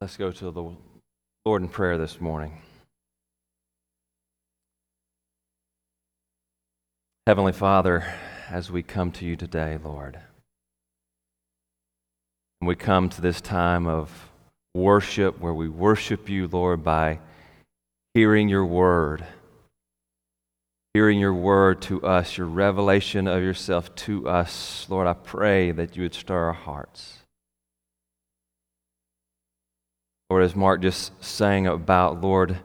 Let's go to the Lord in prayer this morning. Heavenly Father, as we come to you today, Lord, we come to this time of worship where we worship you, Lord, by hearing your word, hearing your word to us, your revelation of yourself to us. Lord, I pray that you would stir our hearts. Lord, as Mark just sang about, Lord,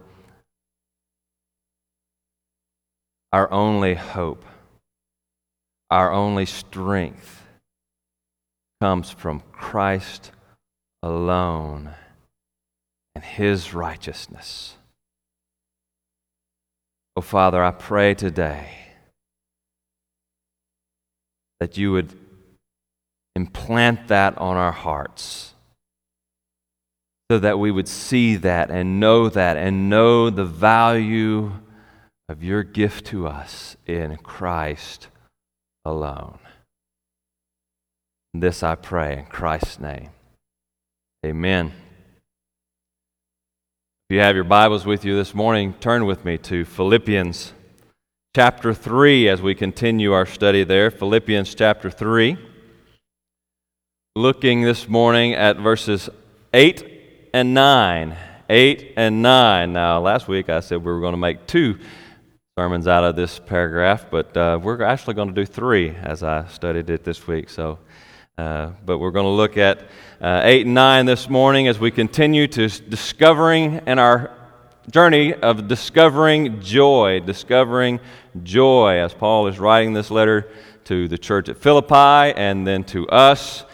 our only hope, our only strength comes from Christ alone and his righteousness. Oh, Father, I pray today that you would implant that on our hearts so that we would see that and know that and know the value of your gift to us in Christ alone. This I pray in Christ's name. Amen. If you have your Bibles with you this morning, turn with me to Philippians chapter 3 as we continue our study there. Philippians chapter 3. Looking this morning at verses 8 and 9. 8 and 9. Now, last week I said we were going to make two sermons out of this paragraph, but uh, we're actually going to do three as I studied it this week. So, uh, but we're going to look at uh, 8 and 9 this morning as we continue to discovering in our journey of discovering joy, discovering joy, as Paul is writing this letter to the church at Philippi and then to us,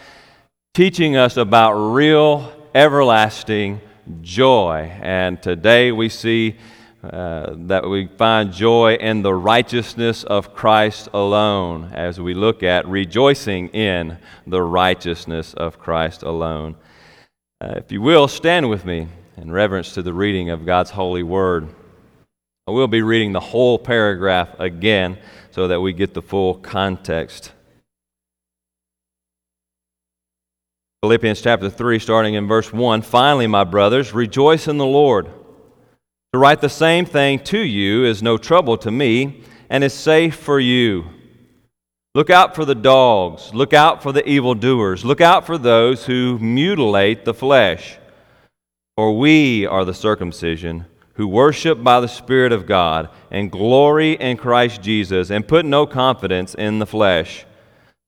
teaching us about real everlasting joy. And today we see uh, that we find joy in the righteousness of Christ alone as we look at rejoicing in the righteousness of Christ alone. Uh, if you will, stand with me in reverence to the reading of God's holy word. I will be reading the whole paragraph again so that we get the full context. Philippians chapter 3, starting in verse 1. Finally, my brothers, rejoice in the Lord. To write the same thing to you is no trouble to me and is safe for you. Look out for the dogs. Look out for the evildoers. Look out for those who mutilate the flesh. For we are the circumcision who worship by the Spirit of God and glory in Christ Jesus and put no confidence in the flesh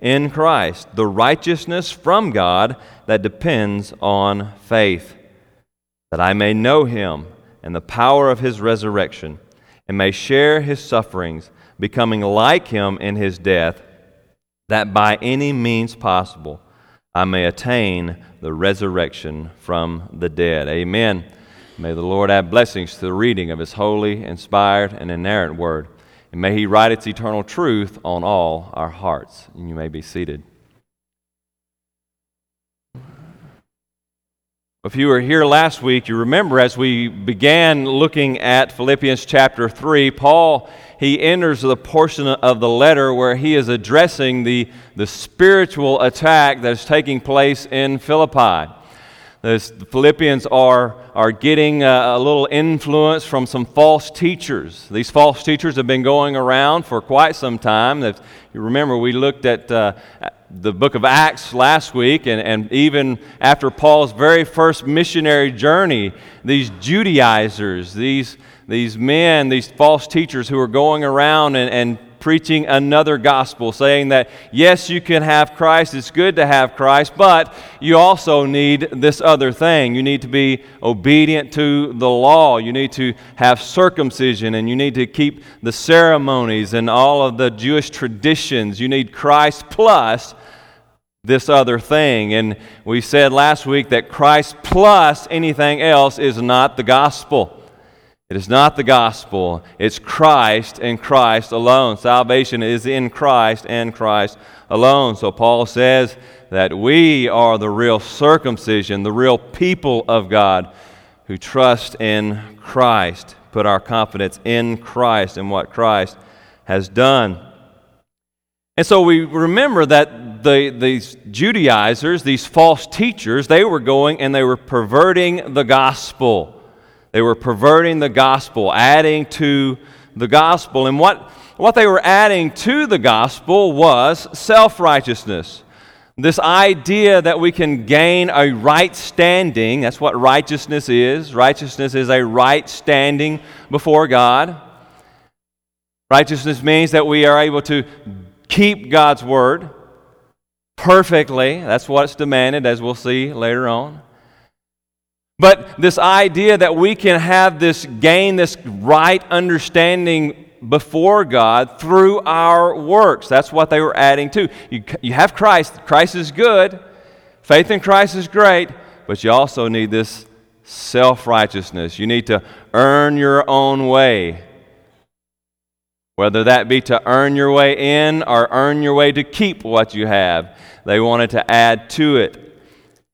in Christ, the righteousness from God that depends on faith, that I may know him and the power of his resurrection, and may share his sufferings, becoming like him in his death, that by any means possible I may attain the resurrection from the dead. Amen. May the Lord add blessings to the reading of his holy, inspired, and inerrant word. And may He write its eternal truth on all our hearts. And you may be seated. If you were here last week, you remember as we began looking at Philippians chapter 3, Paul, he enters the portion of the letter where he is addressing the, the spiritual attack that is taking place in Philippi. The Philippians are, are getting a, a, little influence from some false teachers. These false teachers have been going around for quite some time. You remember, we looked at uh, the book of Acts last week, and, and even after Paul's very first missionary journey, these Judaizers, these, these men, these false teachers who are going around and, and preaching another gospel, saying that yes, you can have Christ, it's good to have Christ, but you also need this other thing. You need to be obedient to the law, you need to have circumcision, and you need to keep the ceremonies and all of the Jewish traditions. You need Christ plus this other thing. And we said last week that Christ plus anything else is not the gospel. It is not the gospel. It's Christ and Christ alone. Salvation is in Christ and Christ alone. So Paul says that we are the real circumcision, the real people of God who trust in Christ, put our confidence in Christ and what Christ has done. And so we remember that the, these Judaizers, these false teachers, they were going and they were perverting the gospel. They were perverting the gospel, adding to the gospel. And what, what they were adding to the gospel was self righteousness. This idea that we can gain a right standing, that's what righteousness is. Righteousness is a right standing before God. Righteousness means that we are able to keep God's word perfectly. That's what's demanded, as we'll see later on. But this idea that we can have this, gain this right understanding before God through our works. That's what they were adding to. You, you have Christ. Christ is good. Faith in Christ is great. But you also need this self righteousness. You need to earn your own way. Whether that be to earn your way in or earn your way to keep what you have. They wanted to add to it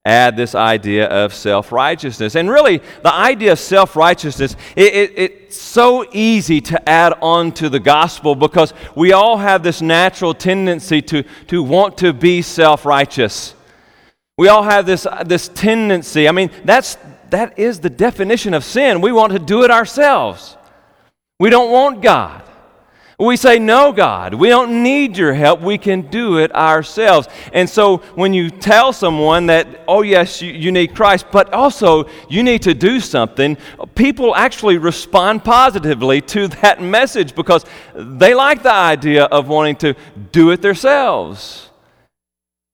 add this idea of self righteousness. And really, the idea of self righteousness, it, it, it's so easy to add on to the gospel because we all have this natural tendency to, to want to be self righteous. We all have this, this tendency. I mean, that's, that is the definition of sin. We want to do it ourselves. We don't want God. We say, No, God, we don't need your help. We can do it ourselves. And so when you tell someone that, oh, yes, you, you, need Christ, but also you need to do something, people actually respond positively to that message because they like the idea of wanting to do it themselves.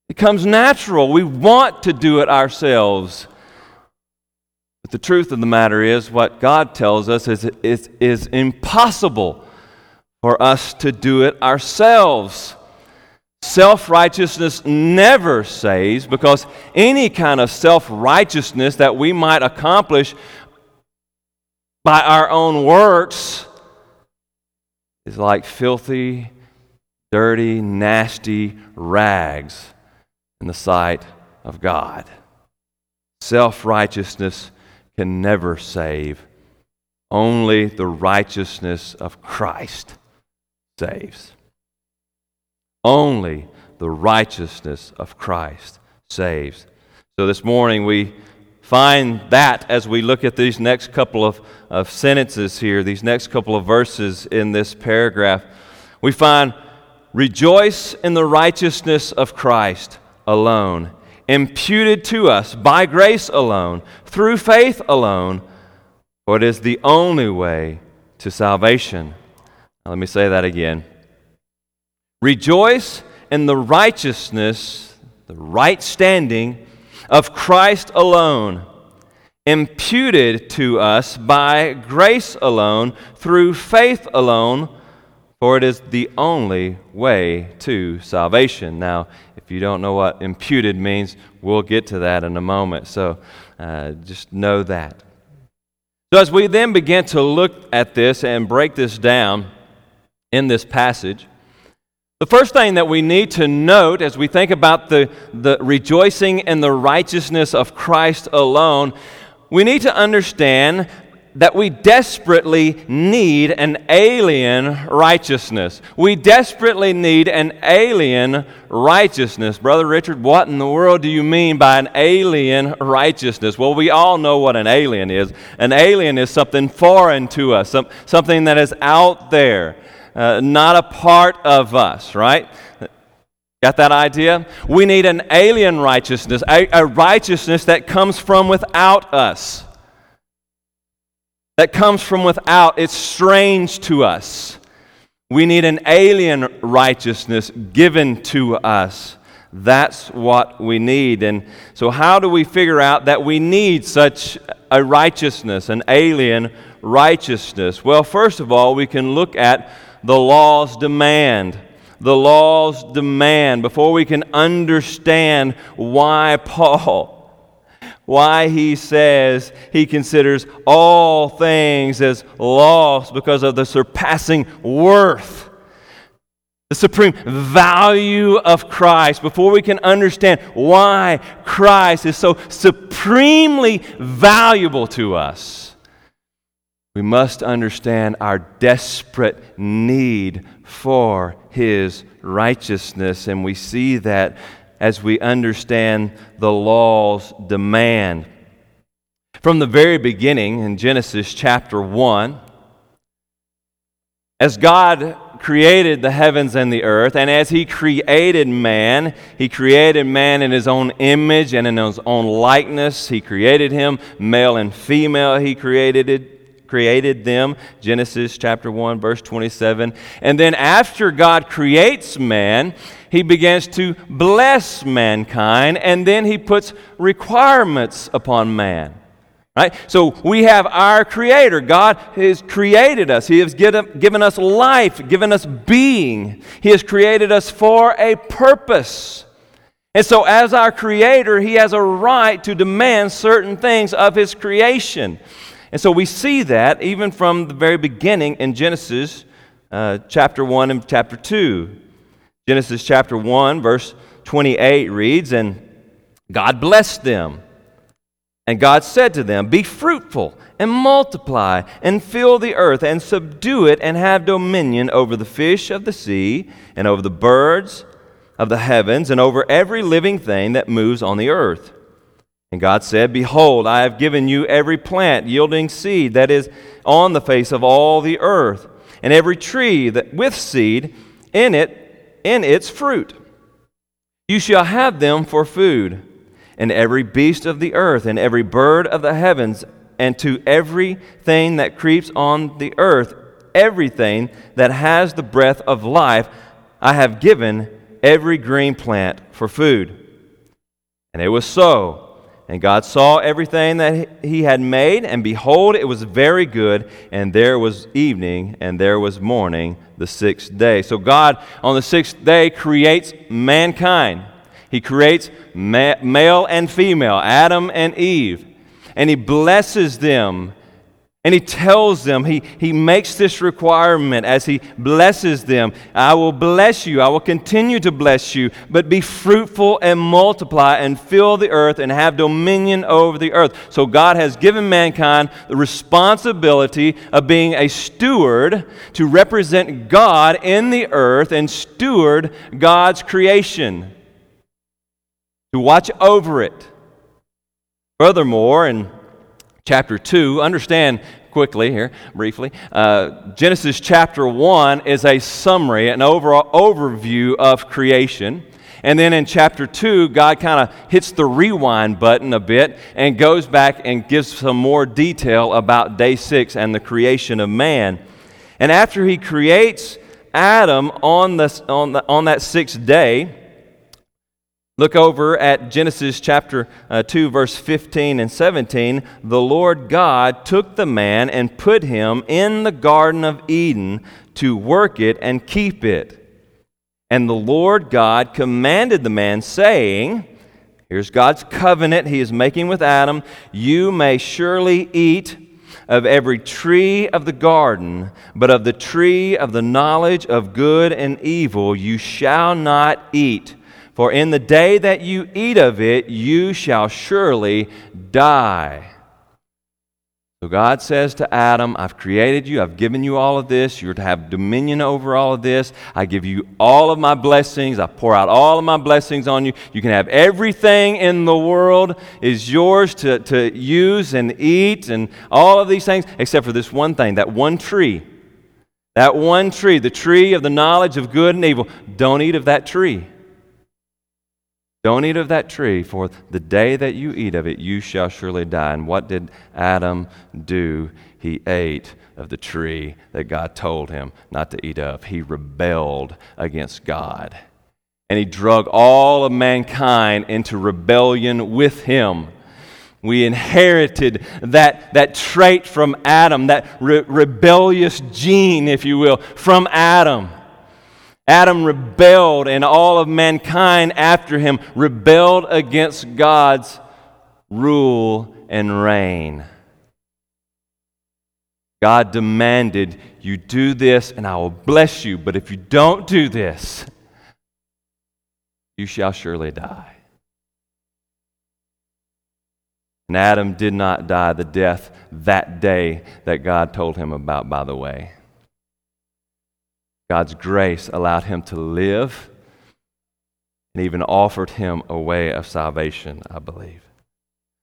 It comes natural. We want to do it ourselves. But the truth of the matter is, what God tells us is, is, is impossible for us to do it ourselves. Self righteousness never saves because any kind of self righteousness that we might accomplish by our own works is like filthy, dirty, nasty rags in the sight of God. Self righteousness can never save, only the righteousness of Christ saves. Only the righteousness of Christ saves. So this morning we find that as we look at these next couple of, of sentences here, these next couple of verses in this paragraph. We find rejoice in the righteousness of Christ alone, imputed to us by grace alone, through faith alone, for it is the only way to salvation. Let me say that again. Rejoice in the righteousness, the right standing of Christ alone, imputed to us by grace alone, through faith alone, for it is the only way to salvation. Now, if you don't know what imputed means, we'll get to that in a moment. So uh, just know that. So, as we then begin to look at this and break this down, in this passage. The first thing that we need to note as we think about the, the rejoicing in the righteousness of Christ alone, we need to understand that we desperately need an alien righteousness. We desperately need an alien righteousness. Brother Richard, what in the world do you mean by an alien righteousness? Well, we all know what an alien is. An alien is something foreign to us, some, something that is out there uh, not a part of us, right? Got that idea? We need an alien righteousness, a, a, righteousness that comes from without us. That comes from without. It's strange to us. We need an alien righteousness given to us. That's what we need. And so, how do we figure out that we need such a righteousness, an alien righteousness? Well, first of all, we can look at the law's demand. The law's demand before we can understand why Paul why he says he considers all things as lost because of the surpassing worth, the supreme value of Christ, before we can understand why Christ is so supremely valuable to us. We must understand our desperate need for his righteousness, and we see that as we understand the law's demand. From the very beginning in Genesis chapter 1, as God created the heavens and the earth, and as He created man, He created man in His own image and in His own likeness. He created him, male and female, He created it created them, Genesis chapter 1, verse 27. And then after God creates man, he begins to bless mankind, and then he puts requirements upon man. Right? So we have our Creator. God has created us. He has given us life, given us being. He has created us for a purpose. And so, as our Creator, He has a right to demand certain things of His creation. And so we see that even from the very beginning in Genesis uh, chapter 1 and chapter 2. Genesis chapter 1, verse 28 reads, And God blessed them. And God said to them, Be fruitful and multiply and fill the earth and subdue it and have dominion over the fish of the sea and over the birds of the heavens and over every living thing that moves on the earth. And God said, Behold, I have given you every plant yielding seed that is on the face of all the earth, and every tree that with seed in it in its fruit. You shall have them for food, and every beast of the earth, and every bird of the heavens, and to everything that creeps on the earth, everything that has the breath of life, I have given every green plant for food. And it was so. And God saw everything that he had made, and behold, it was very good. And there was evening, and there was morning, the sixth day. So God, on the sixth day, creates mankind. He creates ma- male and female, Adam and Eve. And he blesses them and he tells them, he, he makes this requirement as he blesses them I will bless you, I will continue to bless you, but be fruitful and multiply and fill the earth and have dominion over the earth. So God has given mankind the responsibility of being a steward to represent God in the earth and steward God's creation, to watch over it. Furthermore, in chapter 2. Understand quickly here, briefly. Uh, Genesis chapter 1 is a summary, an overall overview of creation. And then in chapter 2, God kind of hits the rewind button a bit and goes back and gives some more detail about day 6 and the creation of man. And after he creates Adam on, the, on, the, on that sixth day, Look over at Genesis chapter uh, 2, verse 15 and 17. The Lord God took the man and put him in the Garden of Eden to work it and keep it. And the Lord God commanded the man, saying, Here's God's covenant he is making with Adam. You may surely eat of every tree of the garden, but of the tree of the knowledge of good and evil you shall not eat. For in the day that you eat of it, you shall surely die. So God says to Adam, I've created you, I've given you all of this, you're to have dominion over all of this. I give you all of my blessings, I pour out all of my blessings on you. You can have everything in the world is yours to, to use and eat and all of these things, except for this one thing, that one tree. That one tree, the tree of the knowledge of good and evil. Don't eat of that tree. Don't eat of that tree, for the day that you eat of it, you shall surely die. And what did Adam do? He ate of the tree that God told him not to eat of. He rebelled against God. And he drug all of mankind into rebellion with him. We inherited that, that trait from Adam, that re- rebellious gene, if you will, from Adam. Adam rebelled, and all of mankind after him rebelled against God's rule and reign. God demanded, You do this, and I will bless you, but if you don't do this, you shall surely die. And Adam did not die the death that day that God told him about, by the way. God's grace allowed him to live and even offered him a way of salvation, I believe.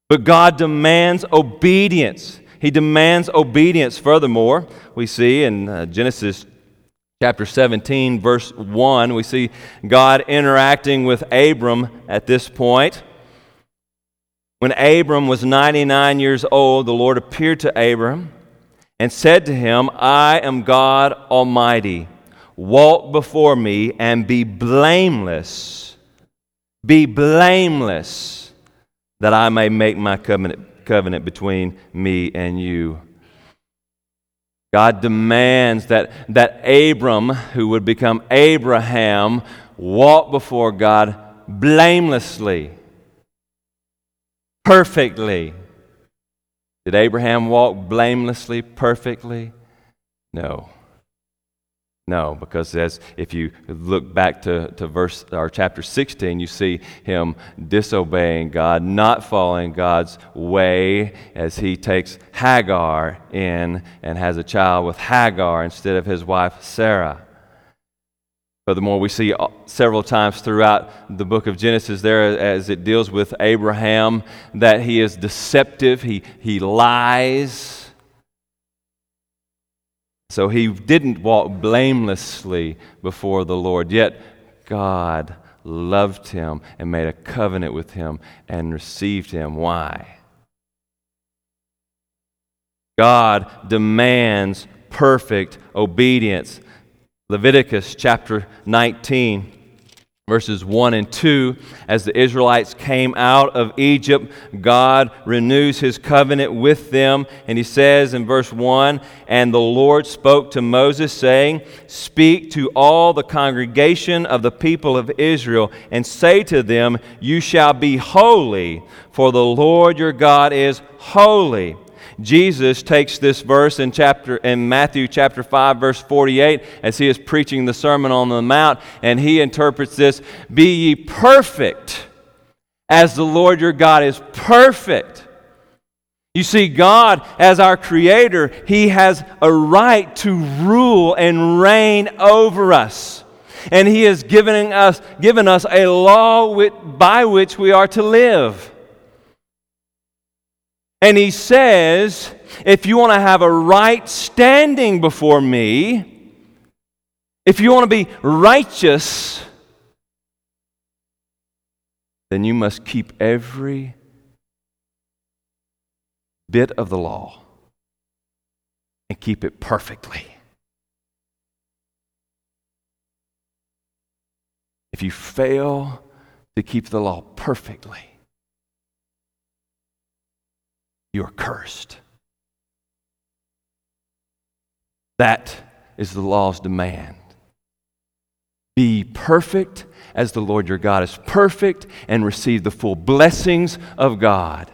But God demands obedience. He demands obedience. Furthermore, we see in uh, Genesis chapter 17, verse 1, we see God interacting with Abram at this point. When Abram was 99 years old, the Lord appeared to Abram and said to him, I am God Almighty. Walk before me and be blameless. Be blameless, that I may make my covenant, covenant between me and you. God demands that, that Abram, who would become Abraham, walk before God blamelessly, perfectly. Did Abraham walk blamelessly, perfectly? No. No, because as if you look back to, to verse or chapter 16, you see him disobeying God, not following God's way as he takes Hagar in and has a child with Hagar instead of his wife Sarah. Furthermore, we see uh, several times throughout the book of Genesis there as it deals with Abraham that he is deceptive, he, he lies so he didn't walk blamelessly before the Lord, yet God loved him and made a covenant with him and received him. Why? God demands perfect obedience. Leviticus chapter 19 verses 1 and 2 as the israelites came out of egypt god renews his covenant with them. And he says in verse 1 and the lord spoke to moses saying speak to all the congregation of the people of israel and say to them you shall be holy for the lord your god is holy Jesus takes this verse in chapter in Matthew chapter 5 verse 48 as he is preaching the sermon on the mount and he interprets this be ye perfect as the Lord your God is perfect. You see, God, as our Creator, He has a right to rule and reign over us. And He has given us, given us a law by which we are to live. And he says, if you want to have a right standing before me, if you want to be righteous, then you must keep every bit of the law and keep it perfectly. If you fail to keep the law perfectly, you are cursed. That is the law's demand. Be perfect as the Lord your God is perfect and receive the full blessings of God.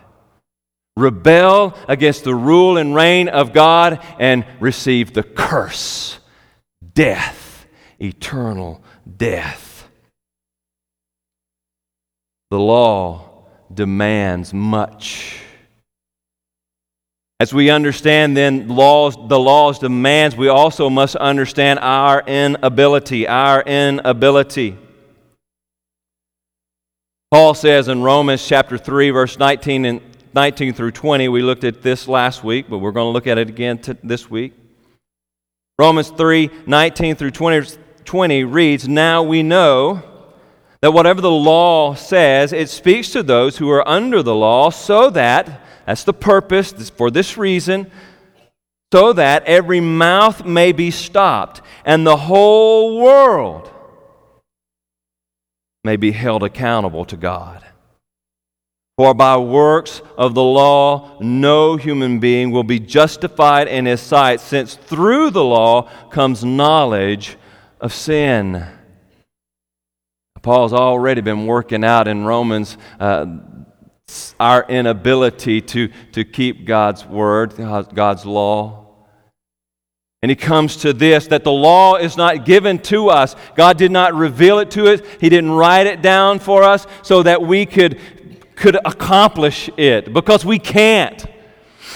Rebel against the rule and reign of God and receive the curse death, eternal death. The law demands much as we understand then laws, the law's demands, we also must understand our inability, our inability. Paul says in Romans chapter 3, verse 19 and 19 through 20, we looked at this last week, but we're going to look at it again t- this week. Romans 3, 19 through 20, 20 reads, Now we know that whatever the law says, it speaks to those who are under the law, so that, that's the purpose for this reason, so that every mouth may be stopped and the whole world may be held accountable to God. For by works of the law, no human being will be justified in his sight, since through the law comes knowledge of sin. Paul's already been working out in Romans uh, our inability to, to keep God's word, God's law. And he comes to this that the law is not given to us. God did not reveal it to us. He didn't write it down for us so that we could, could accomplish it because we can't.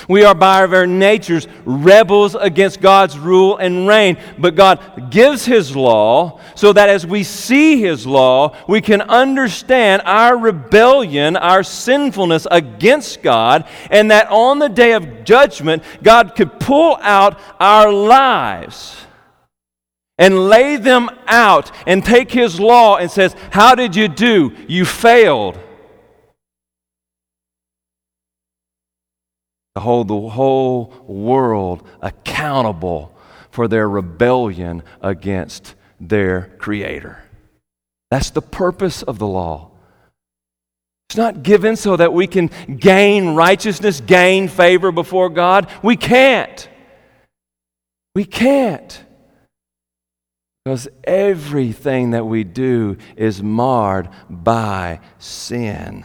We are by our very natures rebels against God's rule and reign. But God gives His law so that as we see His law, we can understand our rebellion, our sinfulness against God, and that on the day of judgment, God could pull out our lives and lay them out and take his law and says how did you do you failed to hold the whole world accountable for their rebellion against their Creator. That's the purpose of the law. It's not given so that we can gain righteousness, gain favor before God. We can't. We can't. Because everything that we do is marred by sin.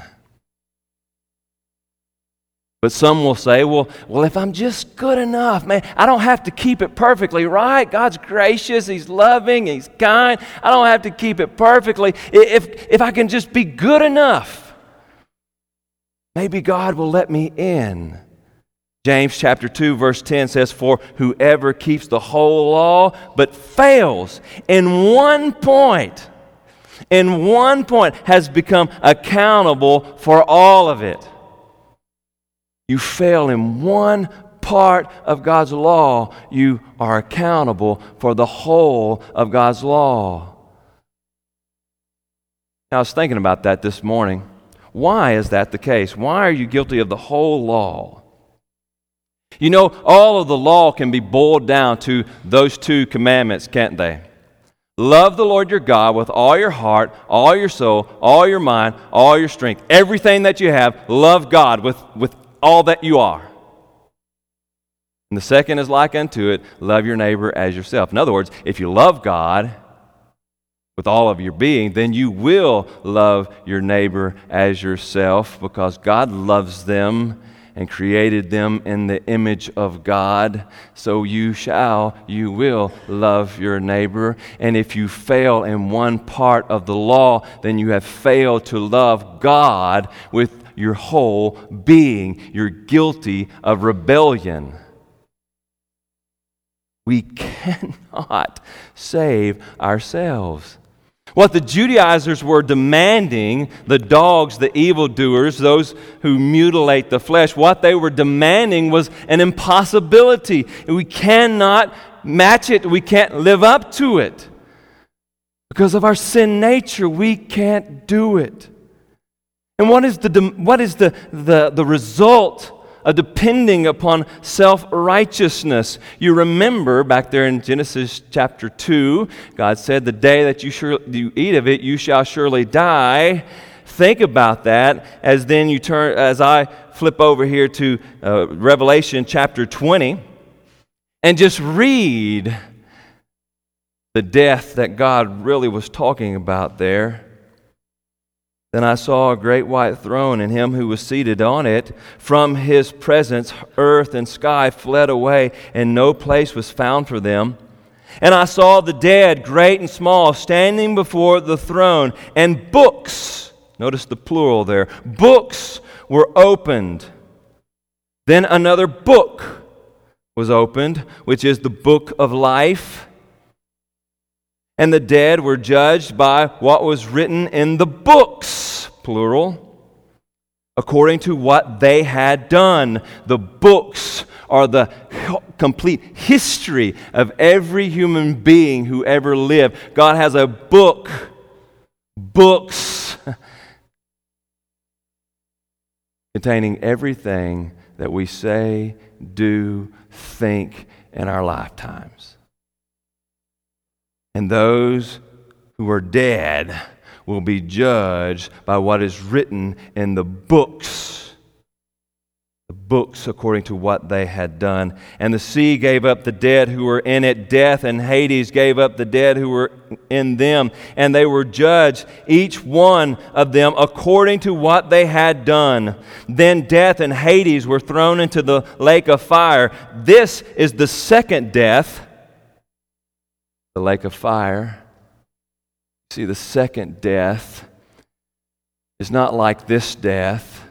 But some will say, well, well, if I'm just good enough, man, I don't have to keep it perfectly, right? God's gracious, He's loving, He's kind. I don't have to keep it perfectly. If, if I can just be good enough, maybe God will let me in. James chapter 2, verse 10 says, For whoever keeps the whole law but fails in one point, in one point, has become accountable for all of it you fail in one part of God's law, you are accountable for the whole of God's law. Now, I was thinking about that this morning. Why is that the case? Why are you guilty of the whole law? You know, all of the law can be boiled down to those two commandments, can't they? Love the Lord your God with all your heart, all your soul, all your mind, all your strength. Everything that you have, love God with, with all that you are. And the second is like unto it love your neighbor as yourself. In other words, if you love God with all of your being, then you will love your neighbor as yourself because God loves them and created them in the image of God. So you shall, you will love your neighbor. And if you fail in one part of the law, then you have failed to love God with your whole being. You're guilty of rebellion. We cannot save ourselves. What the Judaizers were demanding, the dogs, the evildoers, those who mutilate the flesh, what they were demanding was an impossibility. We cannot match it, we can't live up to it. Because of our sin nature, we can't do it. And what is the, what is the, the, the result of depending upon self righteousness? You remember back there in Genesis chapter 2, God said, The day that you, sure, you eat of it, you shall surely die. Think about that as then you turn, as I flip over here to uh, Revelation chapter 20 and just read the death that God really was talking about there. Then I saw a great white throne and him who was seated on it. From his presence, earth and sky fled away, and no place was found for them. And I saw the dead, great and small, standing before the throne, and books, notice the plural there, books were opened. Then another book was opened, which is the book of life. And the dead were judged by what was written in the books, plural, according to what they had done. The books are the complete history of every human being who ever lived. God has a book, books containing everything that we say, do, think in our lifetimes. And those who are dead will be judged by what is written in the books The books according to what they had done. And the sea gave up the dead who were in it. Death and Hades gave up the dead who were in them. And they were judged, each one of them, according to what they had done. Then death and Hades were thrown into the lake of fire. This is the second death, the lake of fire. See, the second death is not like this death.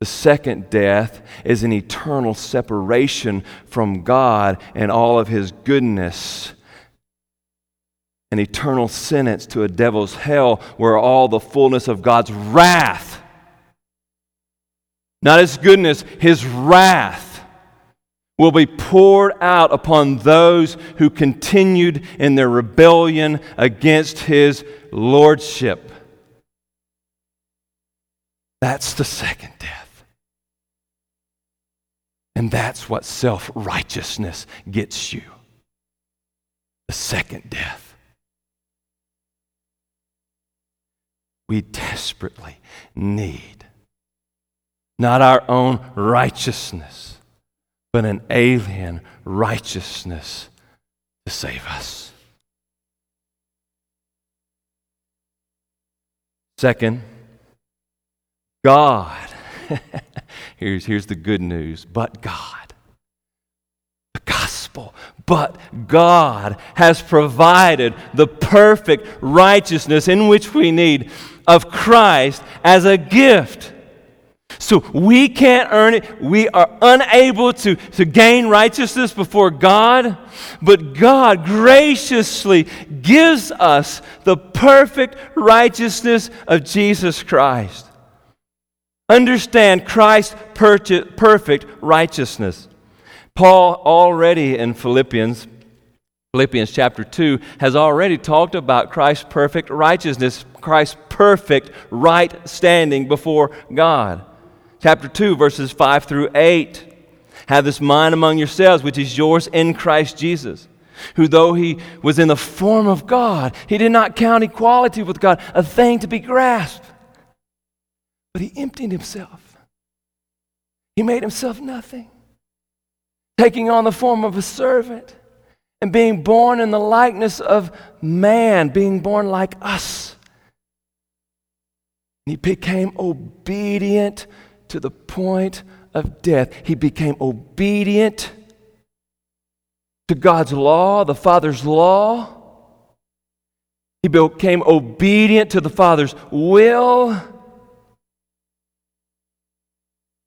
The second death is an eternal separation from God and all of His goodness. An eternal sentence to a devil's hell where all the fullness of God's wrath, not His goodness, His wrath, will be poured out upon those who continued in their rebellion against His lordship. That's the second death. And that's what self righteousness gets you the second death. We desperately need not our own righteousness, but an alien righteousness to save us. Second, God here's, here's the good news. But God, the gospel, but God has provided the perfect righteousness in which we need of Christ as a gift. So we can't earn it. We are unable to, to gain righteousness before God, but God graciously gives us the perfect righteousness of Jesus Christ. Understand Christ's perfect righteousness. Paul already in Philippians, Philippians chapter 2, has already talked about Christ's perfect righteousness, Christ's perfect right standing before God. Chapter 2, verses 5 through 8. Have this mind among yourselves, which is yours in Christ Jesus, who, though he was in the form of God, he did not count equality with God a thing to be grasped but he emptied himself. He made himself nothing, taking on the form of a servant and being born in the likeness of man, being born like us. He became obedient to the point of death. He became obedient to God's law, the Father's law. He became obedient to the Father's will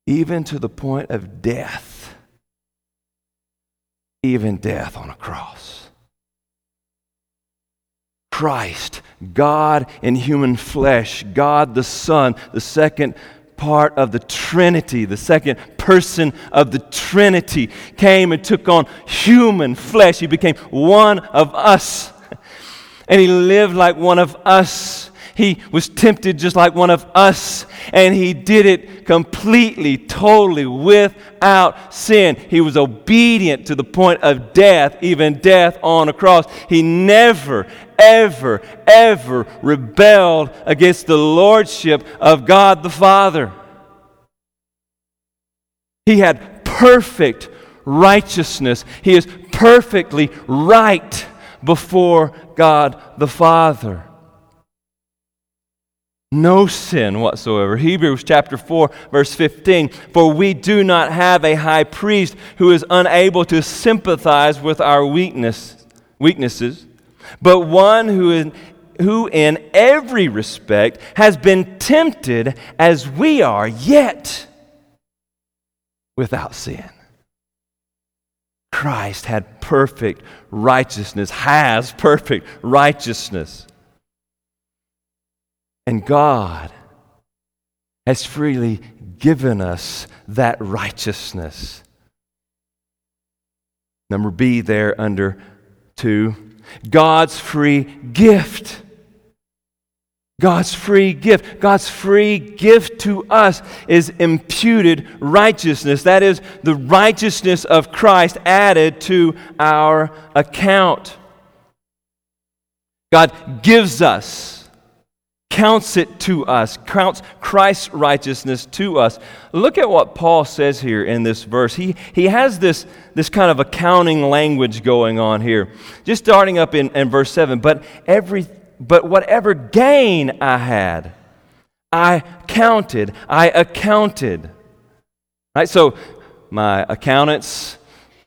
even to the point of death, even death on a cross. Christ, God in human flesh, God the Son, the second part of the Trinity, the second person of the Trinity, came and took on human flesh. He became one of us. And he lived like one of us. He was tempted just like one of us, and he did it completely, totally, without sin. He was obedient to the point of death, even death on a cross. He never, ever, ever rebelled against the lordship of God the Father. He had perfect righteousness. He is perfectly right before God the Father. No sin whatsoever. Hebrews chapter 4, verse 15. For we do not have a high priest who is unable to sympathize with our weakness, weaknesses, but one who who in every respect has been tempted as we are, yet without sin. Christ had perfect righteousness, has perfect righteousness. And God has freely given us that righteousness. Number B, there under two, God's free gift. God's free gift. God's free gift to us is imputed righteousness. That is the righteousness of Christ added to our account. God gives us, counts it to us, counts Christ's righteousness to us. Look at what Paul says here in this verse. He, he has this, this kind of accounting language going on here. Just starting up in, in verse 7 but every but whatever gain I had, I counted, I accounted. Right? So, my accountants,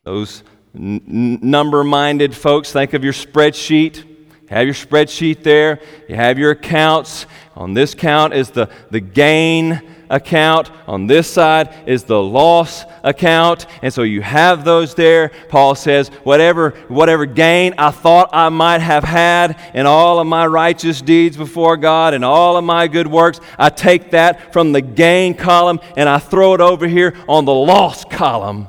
those n- number minded folks, think of your spreadsheet. Have your spreadsheet there. You have your accounts. On this count is the, the gain account. On this side is the loss account. And so you have those there. Paul says, whatever, whatever gain I thought I might have had in all of my righteous deeds before God and all of my good works, I take that from the gain column and I throw it over here on the loss column.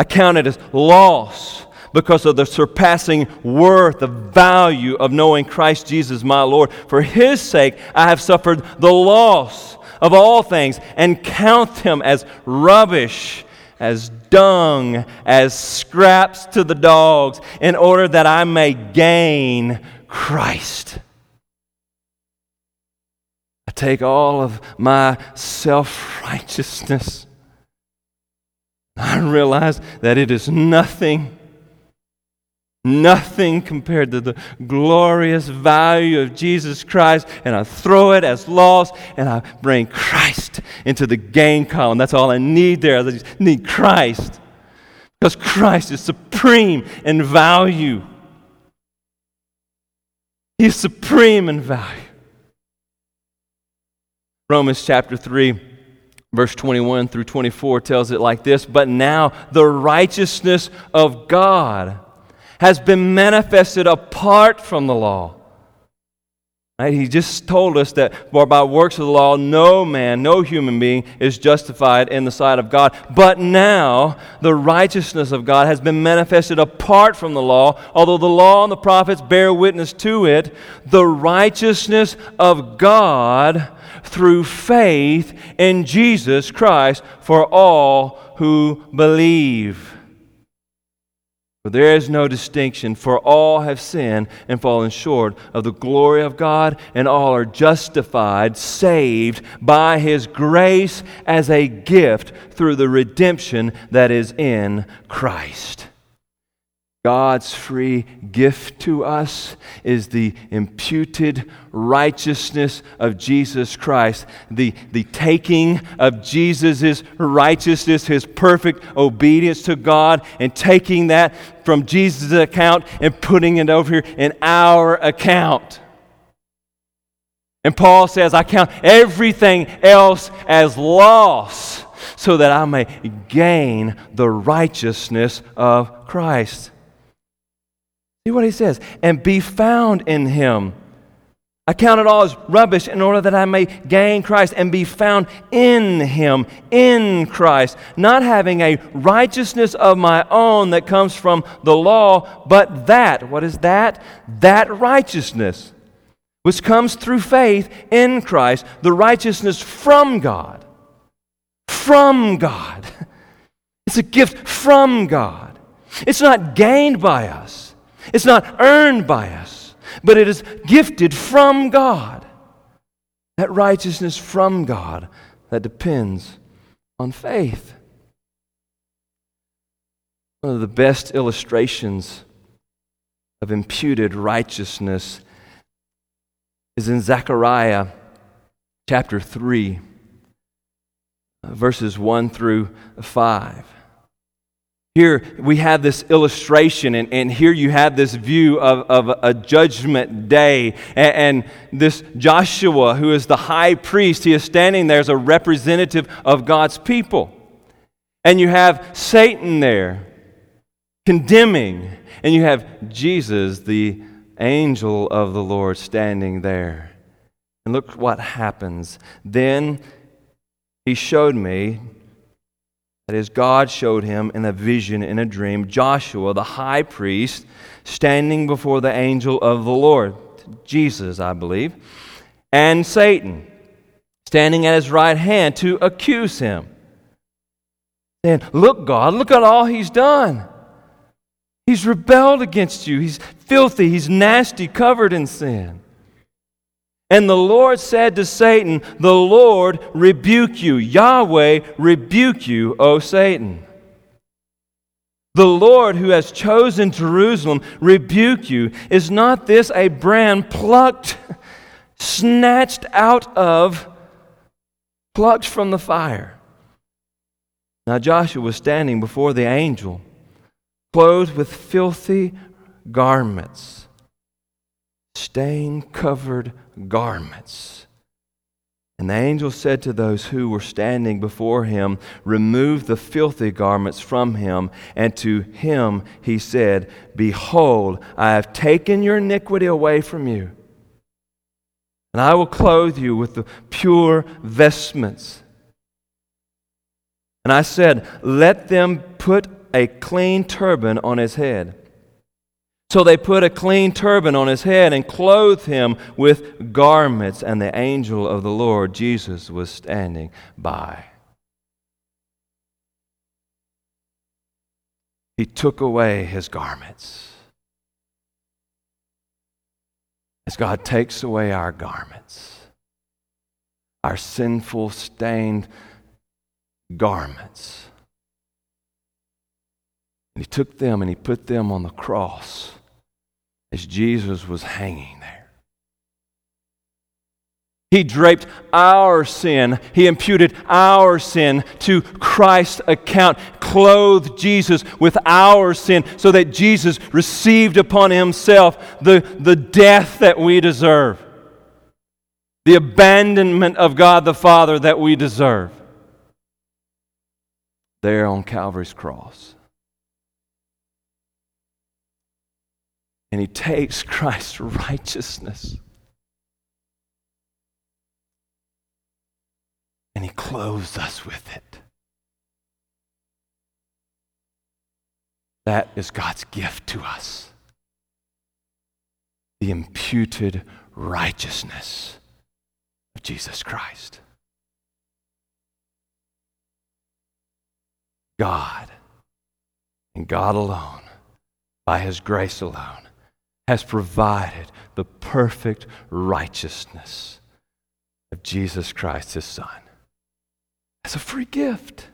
I count it as loss because of the surpassing worth, the value of knowing Christ Jesus my Lord. For his sake, I have suffered the loss of all things and count them as rubbish, as dung, as scraps to the dogs, in order that I may gain Christ. I take all of my self righteousness. I realize that it is nothing Nothing compared to the glorious value of Jesus Christ, and I throw it as loss, and I bring Christ into the gain column. That's all I need there. I just need Christ. Because Christ is supreme in value. He's supreme in value. Romans chapter 3, verse 21 through 24 tells it like this But now the righteousness of God has been manifested apart from the law. Right? He just told us that for by works of the law, no man, no human being is justified in the sight of God. But now the righteousness of God has been manifested apart from the law, although the law and the prophets bear witness to it. The righteousness of God through faith in Jesus Christ for all who believe. For there is no distinction, for all have sinned and fallen short of the glory of God, and all are justified, saved by His grace as a gift through the redemption that is in Christ. God's free gift to us is the imputed righteousness of Jesus Christ, the, the taking of Jesus' righteousness, his perfect obedience to God, and taking that from Jesus' account and putting it over here in our account. And Paul says, I count everything else as loss so that I may gain the righteousness of Christ. See what he says. And be found in him. I count it all as rubbish in order that I may gain Christ and be found in him, in Christ, not having a righteousness of my own that comes from the law, but that, what is that? That righteousness, which comes through faith in Christ, the righteousness from God. From God. It's a gift from God. It's not gained by us. It's not earned by us, but it is gifted from God. That righteousness from God that depends on faith. One of the best illustrations of imputed righteousness is in Zechariah chapter 3, verses 1 through 5. Here we have this illustration, and, and here you have this view of, of a judgment day. And, and, this Joshua, who is the high priest, he is standing there as a representative of God's people. And you have Satan there condemning, and you have Jesus, the angel of the Lord, standing there. And look what happens. Then he showed me that is, God showed him in a vision, in a dream, Joshua, the high priest, standing before the angel of the Lord. Jesus, I believe, and Satan standing at his right hand to accuse him. Saying, Look, God, look at all he's done. He's rebelled against you. He's filthy. He's nasty, covered in sin. And the Lord said to Satan, The Lord rebuke you. Yahweh rebuke you, O Satan. The Lord who has chosen Jerusalem rebuke you. Is not this a brand plucked, snatched out of, plucked from the fire? Now Joshua was standing before the angel, clothed with filthy garments, stain covered garments. And the angel said to those who were standing before him, Remove the filthy garments from him. And to him he said, Behold, I have taken your iniquity away from you. And I will clothe you with the pure vestments. And I said, Let them put a clean turban on his head. So they put a clean turban on his head and clothed him with garments, and the angel of the Lord Jesus was standing by. He took away his garments. As God takes away our garments, our sinful, stained garments. And he took them and he put them on the cross as Jesus was hanging there. He draped our sin. He imputed our sin to Christ's account, clothed Jesus with our sin so that Jesus received upon himself the, the death that we deserve, the abandonment of God the Father that we deserve. There on Calvary's cross. And he takes Christ's righteousness and he clothes us with it. That is God's gift to us the imputed righteousness of Jesus Christ. God and God alone, by His grace alone, has provided the perfect righteousness of Jesus Christ, his Son. As a free gift.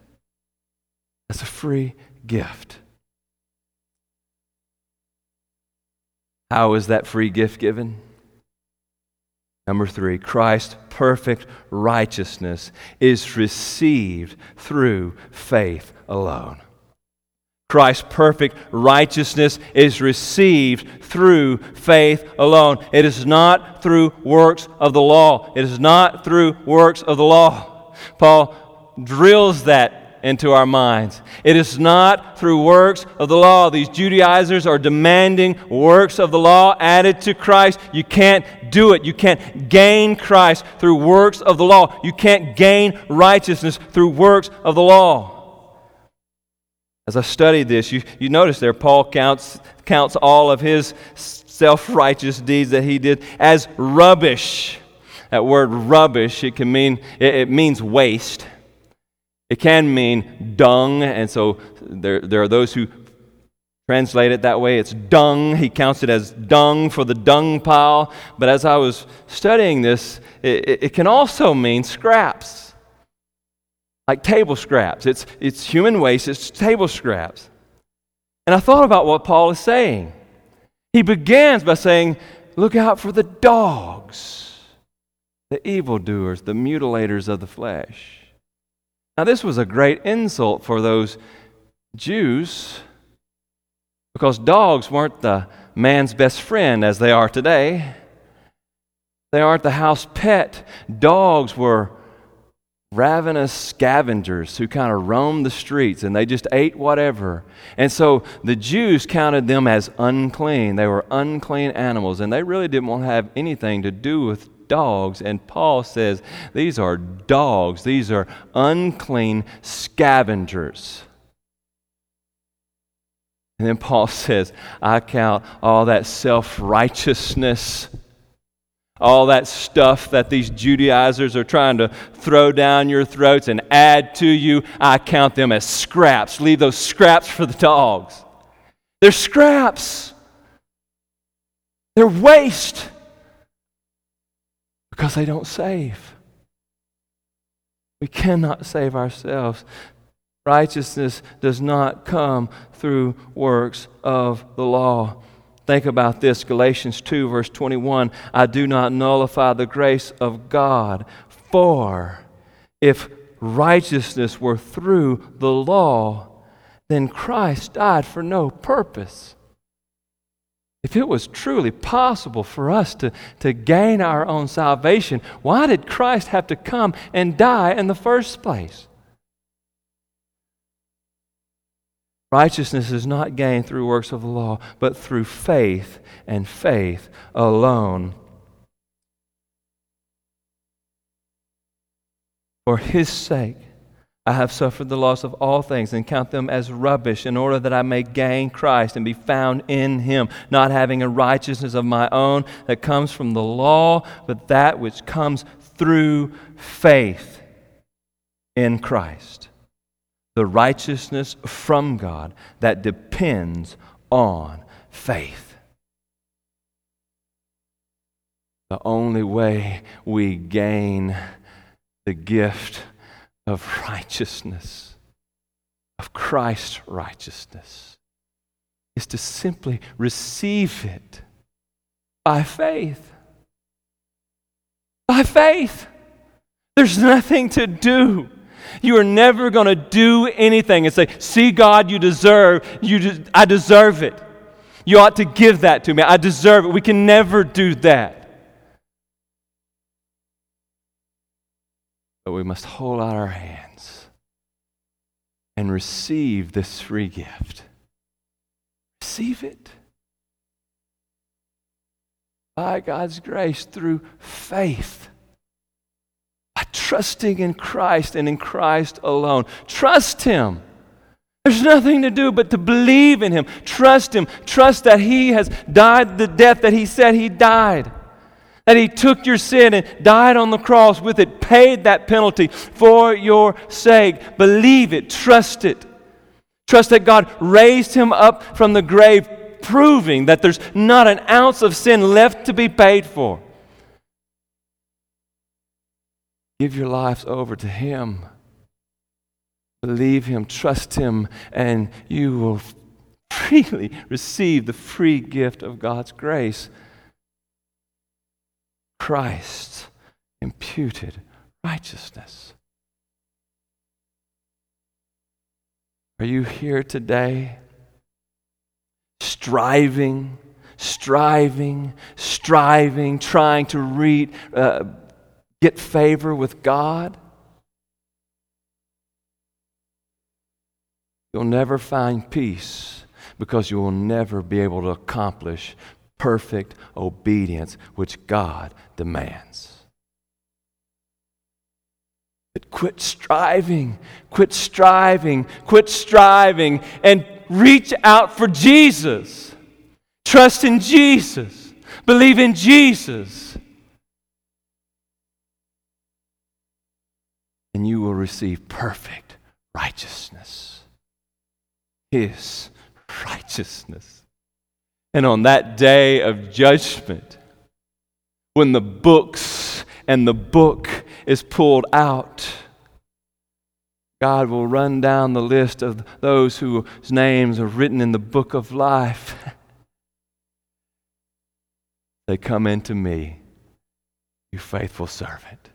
As a free gift. How is that free gift given? Number three, Christ's perfect righteousness is received through faith alone. Christ's perfect righteousness is received through faith alone. It is not through works of the law. It is not through works of the law. Paul drills that into our minds. It is not through works of the law. These Judaizers are demanding works of the law added to Christ. You can't do it. You can't gain Christ through works of the law. You can't gain righteousness through works of the law. As I studied this, you, you notice there Paul counts, counts all of his self righteous deeds that he did as rubbish. That word rubbish, it can mean, it, it means waste. It can mean dung, and so there, there are those who translate it that way. It's dung. He counts it as dung for the dung pile. But as I was studying this, it, it can also mean scraps like table scraps. It's, it's human waste, it's table scraps. And I thought about what Paul is saying. He begins by saying, Look out for the dogs, the evildoers, the mutilators of the flesh. Now, this was a great insult for those Jews because dogs weren't the man's best friend as they are today. They aren't the house pet. Dogs were ravenous scavengers who kind of roamed the streets and they just ate whatever. And so the Jews counted them as unclean. They were unclean animals and they really didn't want to have anything to do with dogs. And Paul says these are dogs, these are unclean scavengers. And then Paul says, I count all that self righteousness all that stuff that these Judaizers are trying to throw down your throats and add to you, I count them as scraps. Leave those scraps for the dogs. They're scraps, they're waste because they don't save. We cannot save ourselves. Righteousness does not come through works of the law. Think about this Galatians 2, verse 21. I do not nullify the grace of God, for if righteousness were through the law, then Christ died for no purpose. If it was truly possible for us to, to gain our own salvation, why did Christ have to come and die in the first place? Righteousness is not gained through works of the law, but through faith and faith alone. For his sake, I have suffered the loss of all things and count them as rubbish in order that I may gain Christ and be found in him, not having a righteousness of my own that comes from the law, but that which comes through faith in Christ the righteousness from God that depends on faith. The only way we gain the gift of righteousness, of Christ's righteousness, is to simply receive it by faith. By faith. There's nothing to do. You are never going to do anything and say, "See God, you deserve you de- I deserve it. You ought to give that to me. I deserve it." We can never do that. But we must hold out our hands and receive this free gift. Receive it by God's grace through faith trusting in Christ and in Christ alone. Trust Him. There's nothing to do but to believe in Him. Trust Him. Trust that He has died the death that He said He died. That He took your sin and died on the cross with it, paid that penalty for your sake. Believe it. Trust it. Trust that God raised Him up from the grave, proving that there's not an ounce of sin left to be paid for. Give your lives over to Him. Believe Him, trust Him, and you will freely receive the free gift of God's grace. Christ's imputed righteousness. Are you here today striving, striving, striving, trying to read, uh, get favor with God, you'll never find peace because you will never be able to accomplish perfect obedience which God demands. But quit striving, quit striving, quit striving, and reach out for Jesus. Trust in Jesus. Believe in Jesus. And you will receive perfect righteousness. His righteousness. And on that day of judgment, when the books and the book is pulled out, God will run down the list of those whose names are written in the book of life. they come into me, you faithful servant.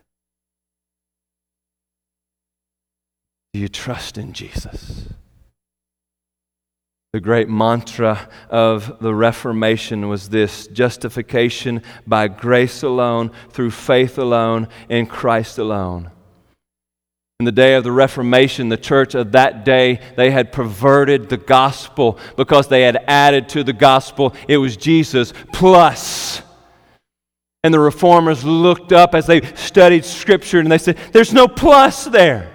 Do you trust in Jesus? The great mantra of the Reformation was this justification by grace alone, through faith alone, in Christ alone. In the day of the Reformation, the church of that day, they had perverted the gospel because they had added to the gospel, it was Jesus plus. And the reformers looked up as they studied Scripture and they said, There's no plus there.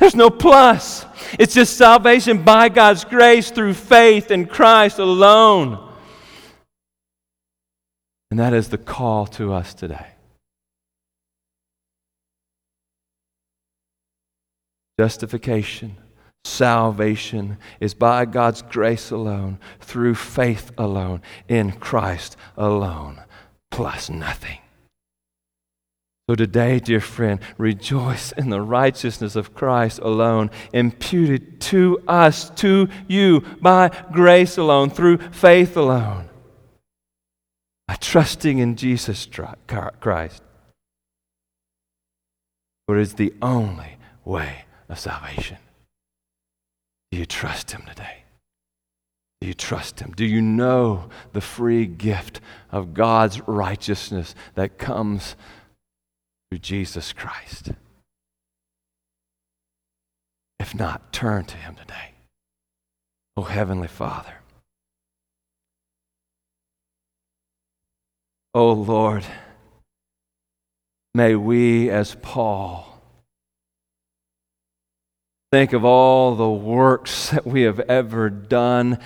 There's no plus. It's just salvation by God's grace through faith in Christ alone. And that is the call to us today. Justification, salvation is by God's grace alone, through faith alone, in Christ alone, plus nothing. So today, dear friend, rejoice in the righteousness of Christ alone, imputed to us, to you, by grace alone, through faith alone. By trusting in Jesus Christ. For it is the only way of salvation. Do you trust Him today? Do you trust Him? Do you know the free gift of God's righteousness that comes through Jesus Christ. If not, turn to Him today. Oh, Heavenly Father. Oh, Lord, may we, as Paul, think of all the works that we have ever done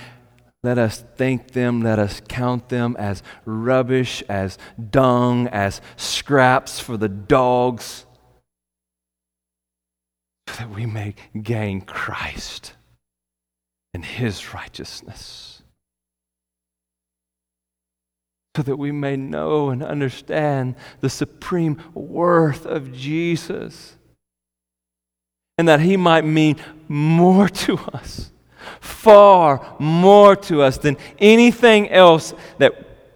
let us thank them, let us count them as rubbish, as dung, as scraps for the dogs, so that we may gain Christ and His righteousness. So that we may know and understand the supreme worth of Jesus. And that He might mean more to us far more to us than anything else that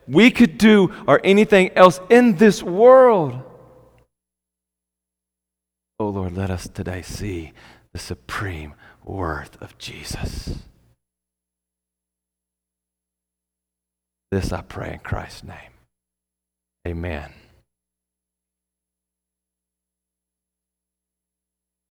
we could do or anything else in this world. Oh Lord, let us today see the supreme worth of Jesus. This I pray in Christ's name. Amen.